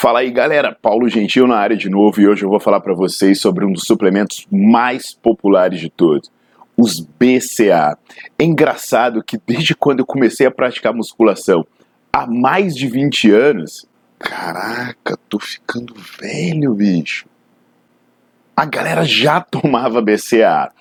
Fala aí galera, Paulo Gentil na área de novo e hoje eu vou falar para vocês sobre um dos suplementos mais populares de todos, os BCA. É engraçado que desde quando eu comecei a praticar musculação, há mais de 20 anos, caraca, tô ficando velho, bicho a galera já tomava BCA.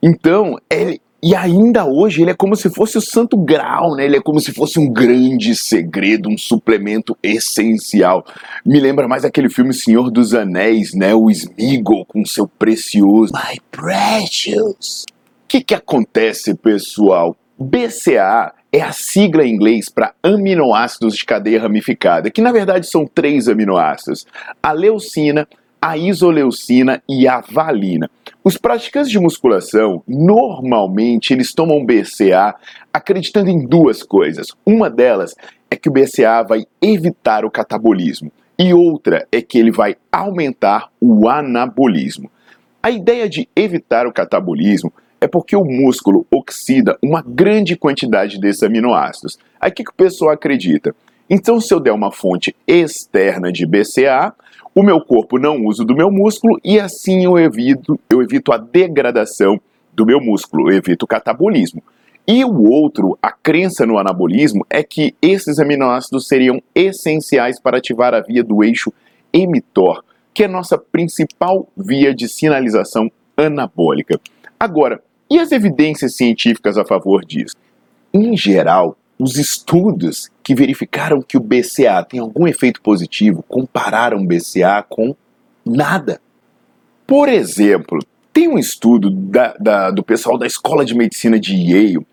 Então, ele, e ainda hoje ele é como se fosse o santo grau, né? Ele é como se fosse um grande segredo, um suplemento essencial. Me lembra mais aquele filme Senhor dos Anéis, né? O Smeagol com seu precioso My Precious. O que que acontece, pessoal? BCA é a sigla em inglês para aminoácidos de cadeia ramificada, que na verdade são três aminoácidos: a leucina, a isoleucina e a valina. Os praticantes de musculação, normalmente, eles tomam BCA acreditando em duas coisas. Uma delas é que o BCA vai evitar o catabolismo e outra é que ele vai aumentar o anabolismo. A ideia de evitar o catabolismo é porque o músculo oxida uma grande quantidade desses aminoácidos. Aí o que, que o pessoal acredita? Então, se eu der uma fonte externa de BCA, o meu corpo não usa do meu músculo e assim eu evito, eu evito a degradação do meu músculo, eu evito o catabolismo. E o outro, a crença no anabolismo, é que esses aminoácidos seriam essenciais para ativar a via do eixo emitor, que é nossa principal via de sinalização anabólica. Agora, e as evidências científicas a favor disso? Em geral, os estudos que verificaram que o BCA tem algum efeito positivo compararam BCA com nada. Por exemplo, tem um estudo da, da, do pessoal da Escola de Medicina de Yale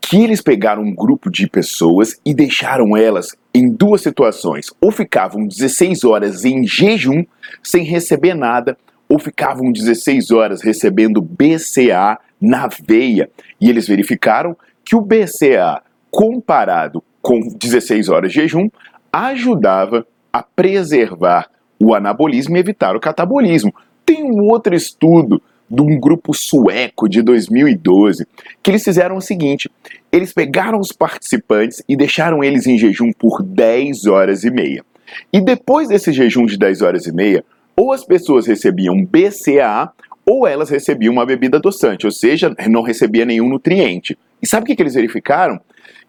que eles pegaram um grupo de pessoas e deixaram elas em duas situações. Ou ficavam 16 horas em jejum sem receber nada, ou ficavam 16 horas recebendo BCA na veia. E eles verificaram que o BCA comparado com 16 horas de jejum, ajudava a preservar o anabolismo e evitar o catabolismo. Tem um outro estudo de um grupo sueco de 2012 que eles fizeram o seguinte: eles pegaram os participantes e deixaram eles em jejum por 10 horas e meia. E depois desse jejum de 10 horas e meia, ou as pessoas recebiam BCAA ou elas recebiam uma bebida adoçante, ou seja, não recebia nenhum nutriente. E sabe o que, que eles verificaram?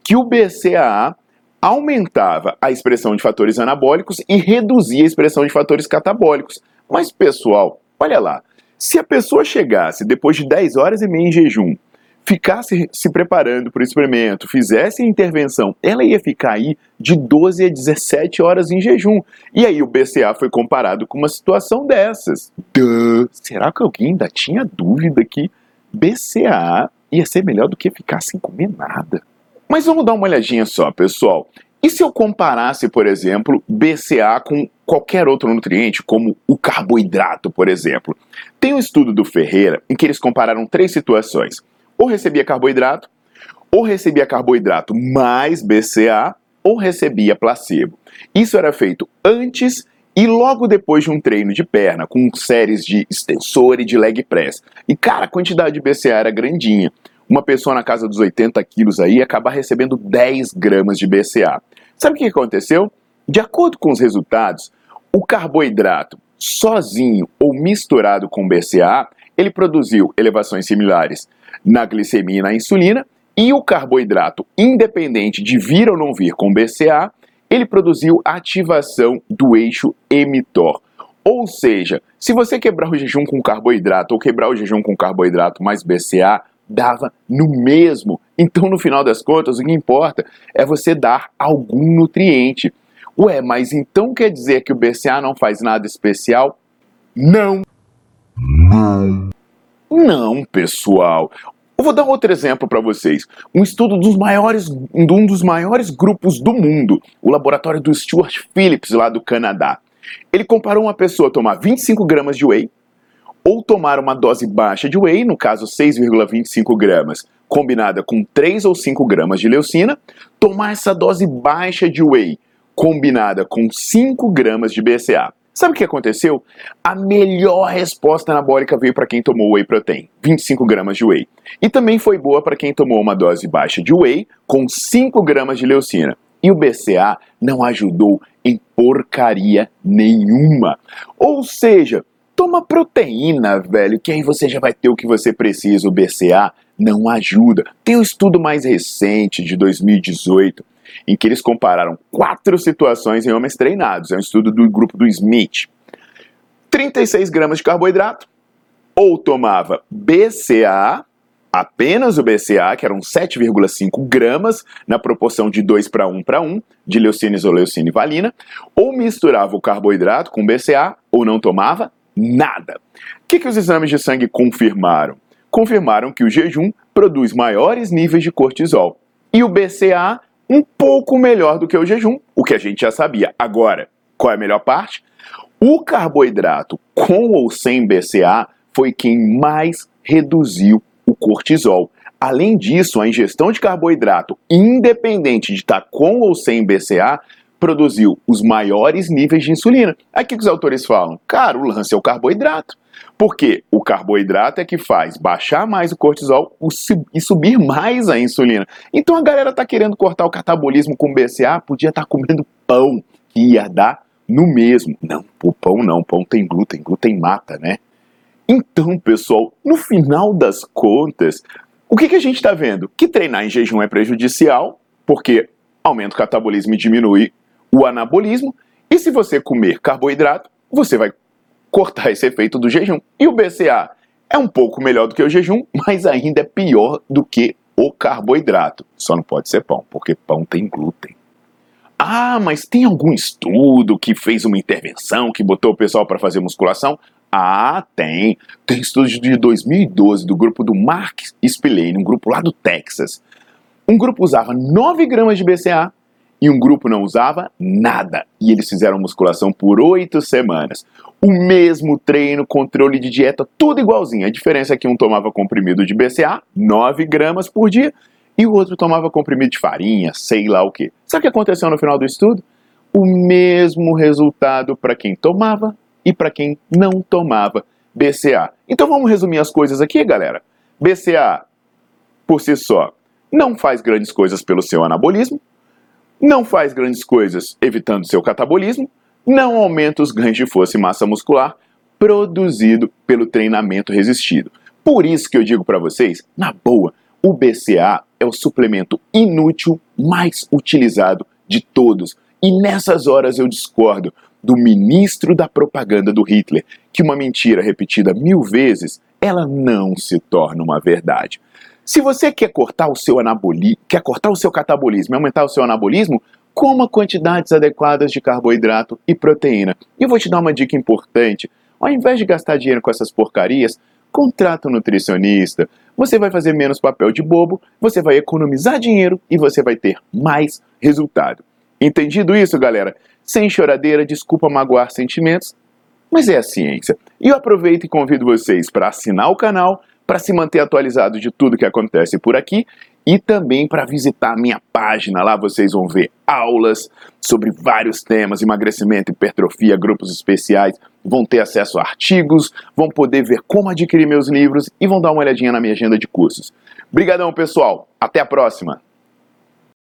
que o BCAA aumentava a expressão de fatores anabólicos e reduzia a expressão de fatores catabólicos. Mas, pessoal, olha lá, se a pessoa chegasse depois de 10 horas e meia em jejum, ficasse se preparando para o experimento, fizesse a intervenção, ela ia ficar aí de 12 a 17 horas em jejum. E aí o BCA foi comparado com uma situação dessas. Duh. Será que alguém ainda tinha dúvida que BCA ia ser melhor do que ficar sem comer nada? Mas vamos dar uma olhadinha só, pessoal. E se eu comparasse, por exemplo, BCA com qualquer outro nutriente, como o carboidrato, por exemplo? Tem um estudo do Ferreira em que eles compararam três situações. Ou recebia carboidrato, ou recebia carboidrato mais BCA, ou recebia placebo. Isso era feito antes e logo depois de um treino de perna, com séries de extensor e de leg press. E cara, a quantidade de BCA era grandinha uma pessoa na casa dos 80 quilos aí acabar recebendo 10 gramas de BCA. Sabe o que aconteceu? De acordo com os resultados, o carboidrato sozinho ou misturado com BCA, ele produziu elevações similares na glicemia e na insulina, e o carboidrato, independente de vir ou não vir com BCA, ele produziu ativação do eixo emitor. Ou seja, se você quebrar o jejum com carboidrato ou quebrar o jejum com carboidrato mais BCA, dava no mesmo. Então, no final das contas, o que importa é você dar algum nutriente. Ué, mas então quer dizer que o BCA não faz nada especial? Não. Não. Não, pessoal. Eu vou dar outro exemplo para vocês. Um estudo dos maiores, de um dos maiores grupos do mundo, o laboratório do Stuart Phillips, lá do Canadá. Ele comparou uma pessoa tomar 25 gramas de whey ou tomar uma dose baixa de whey, no caso 6,25 gramas, combinada com 3 ou 5 gramas de leucina, tomar essa dose baixa de whey, combinada com 5 gramas de BCA. Sabe o que aconteceu? A melhor resposta anabólica veio para quem tomou whey protein, 25 gramas de whey. E também foi boa para quem tomou uma dose baixa de whey com 5 gramas de leucina. E o BCA não ajudou em porcaria nenhuma. Ou seja, toma proteína, velho, que aí você já vai ter o que você precisa. O BCA não ajuda. Tem um estudo mais recente, de 2018, em que eles compararam quatro situações em homens treinados. É um estudo do grupo do Smith. 36 gramas de carboidrato, ou tomava BCA, apenas o BCA, que eram 7,5 gramas, na proporção de 2 para 1 para 1, de leucina, isoleucina e valina, ou misturava o carboidrato com BCA, ou não tomava nada. O que, que os exames de sangue confirmaram? Confirmaram que o jejum produz maiores níveis de cortisol. E o BCA um pouco melhor do que o jejum, o que a gente já sabia. Agora, qual é a melhor parte? O carboidrato com ou sem BCA foi quem mais reduziu o cortisol. Além disso, a ingestão de carboidrato, independente de estar com ou sem BCA, produziu os maiores níveis de insulina. Aqui que os autores falam, cara, o lance é o carboidrato. Porque o carboidrato é que faz baixar mais o cortisol e subir mais a insulina. Então a galera está querendo cortar o catabolismo com BCA, podia estar tá comendo pão, que ia dar no mesmo. Não, o pão não, pão tem glúten, glúten mata, né? Então, pessoal, no final das contas, o que, que a gente está vendo? Que treinar em jejum é prejudicial, porque aumenta o catabolismo e diminui o anabolismo, e se você comer carboidrato, você vai cortar esse efeito do jejum. E o BCA é um pouco melhor do que o jejum, mas ainda é pior do que o carboidrato. Só não pode ser pão, porque pão tem glúten. Ah, mas tem algum estudo que fez uma intervenção, que botou o pessoal para fazer musculação? Ah, tem. Tem estudo de 2012 do grupo do Mark Spillane, um grupo lá do Texas. Um grupo usava 9 gramas de BCA e um grupo não usava nada. E eles fizeram musculação por oito semanas. O mesmo treino, controle de dieta, tudo igualzinho. A diferença é que um tomava comprimido de BCA, 9 gramas por dia, e o outro tomava comprimido de farinha, sei lá o que. Sabe o que aconteceu no final do estudo? O mesmo resultado para quem tomava e para quem não tomava BCA. Então vamos resumir as coisas aqui, galera. BCA, por si só, não faz grandes coisas pelo seu anabolismo, não faz grandes coisas evitando seu catabolismo, não aumenta os ganhos de força e massa muscular produzido pelo treinamento resistido. Por isso que eu digo para vocês, na boa, o BCA é o suplemento inútil mais utilizado de todos. E nessas horas eu discordo do ministro da propaganda do Hitler, que uma mentira repetida mil vezes, ela não se torna uma verdade. Se você quer cortar o seu anabolismo, quer cortar o seu catabolismo e aumentar o seu anabolismo, coma quantidades adequadas de carboidrato e proteína. E vou te dar uma dica importante. Ao invés de gastar dinheiro com essas porcarias, contrata um nutricionista. Você vai fazer menos papel de bobo, você vai economizar dinheiro e você vai ter mais resultado. Entendido isso, galera? Sem choradeira, desculpa magoar sentimentos, mas é a ciência. E eu aproveito e convido vocês para assinar o canal para se manter atualizado de tudo que acontece por aqui e também para visitar a minha página. Lá vocês vão ver aulas sobre vários temas, emagrecimento, hipertrofia, grupos especiais, vão ter acesso a artigos, vão poder ver como adquirir meus livros e vão dar uma olhadinha na minha agenda de cursos. Obrigadão, pessoal. Até a próxima.